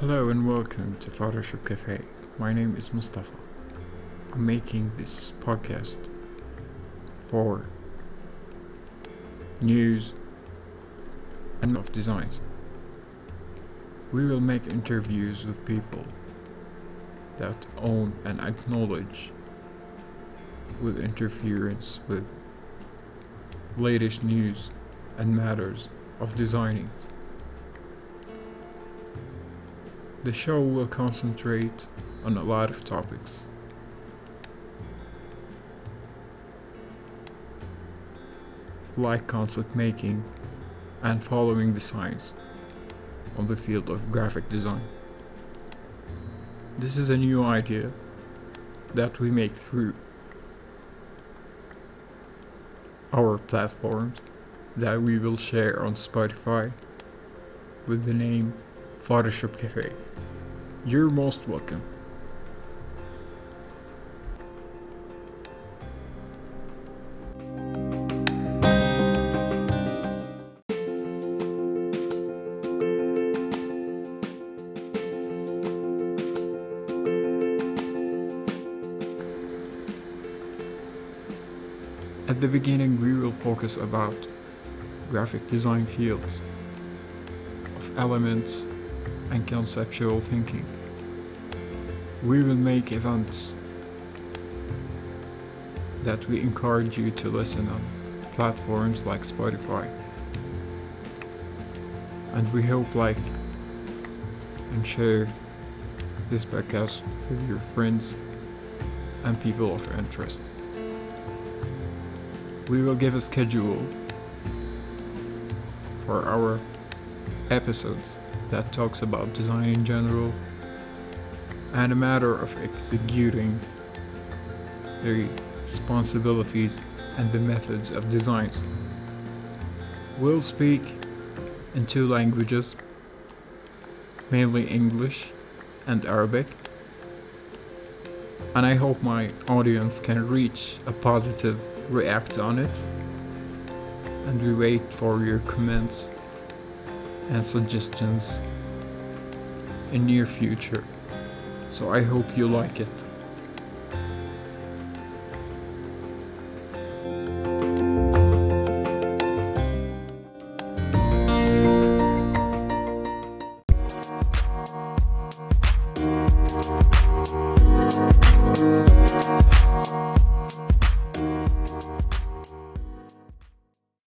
Hello and welcome to Photoshop Cafe. My name is Mustafa. I'm making this podcast for news and of designs. We will make interviews with people that own and acknowledge with interference with latest news and matters of designing. The show will concentrate on a lot of topics. Like concept making and following the science of the field of graphic design. This is a new idea that we make through our platforms that we will share on Spotify with the name Photoshop Cafe. You're most welcome. At the beginning, we will focus about graphic design fields of elements and conceptual thinking. We will make events that we encourage you to listen on platforms like Spotify. And we hope like and share this podcast with your friends and people of interest. We will give a schedule for our episodes that talks about design in general and a matter of executing the responsibilities and the methods of designs. We'll speak in two languages, mainly English and Arabic, and I hope my audience can reach a positive react on it. And we wait for your comments and suggestions in near future. So I hope you like it.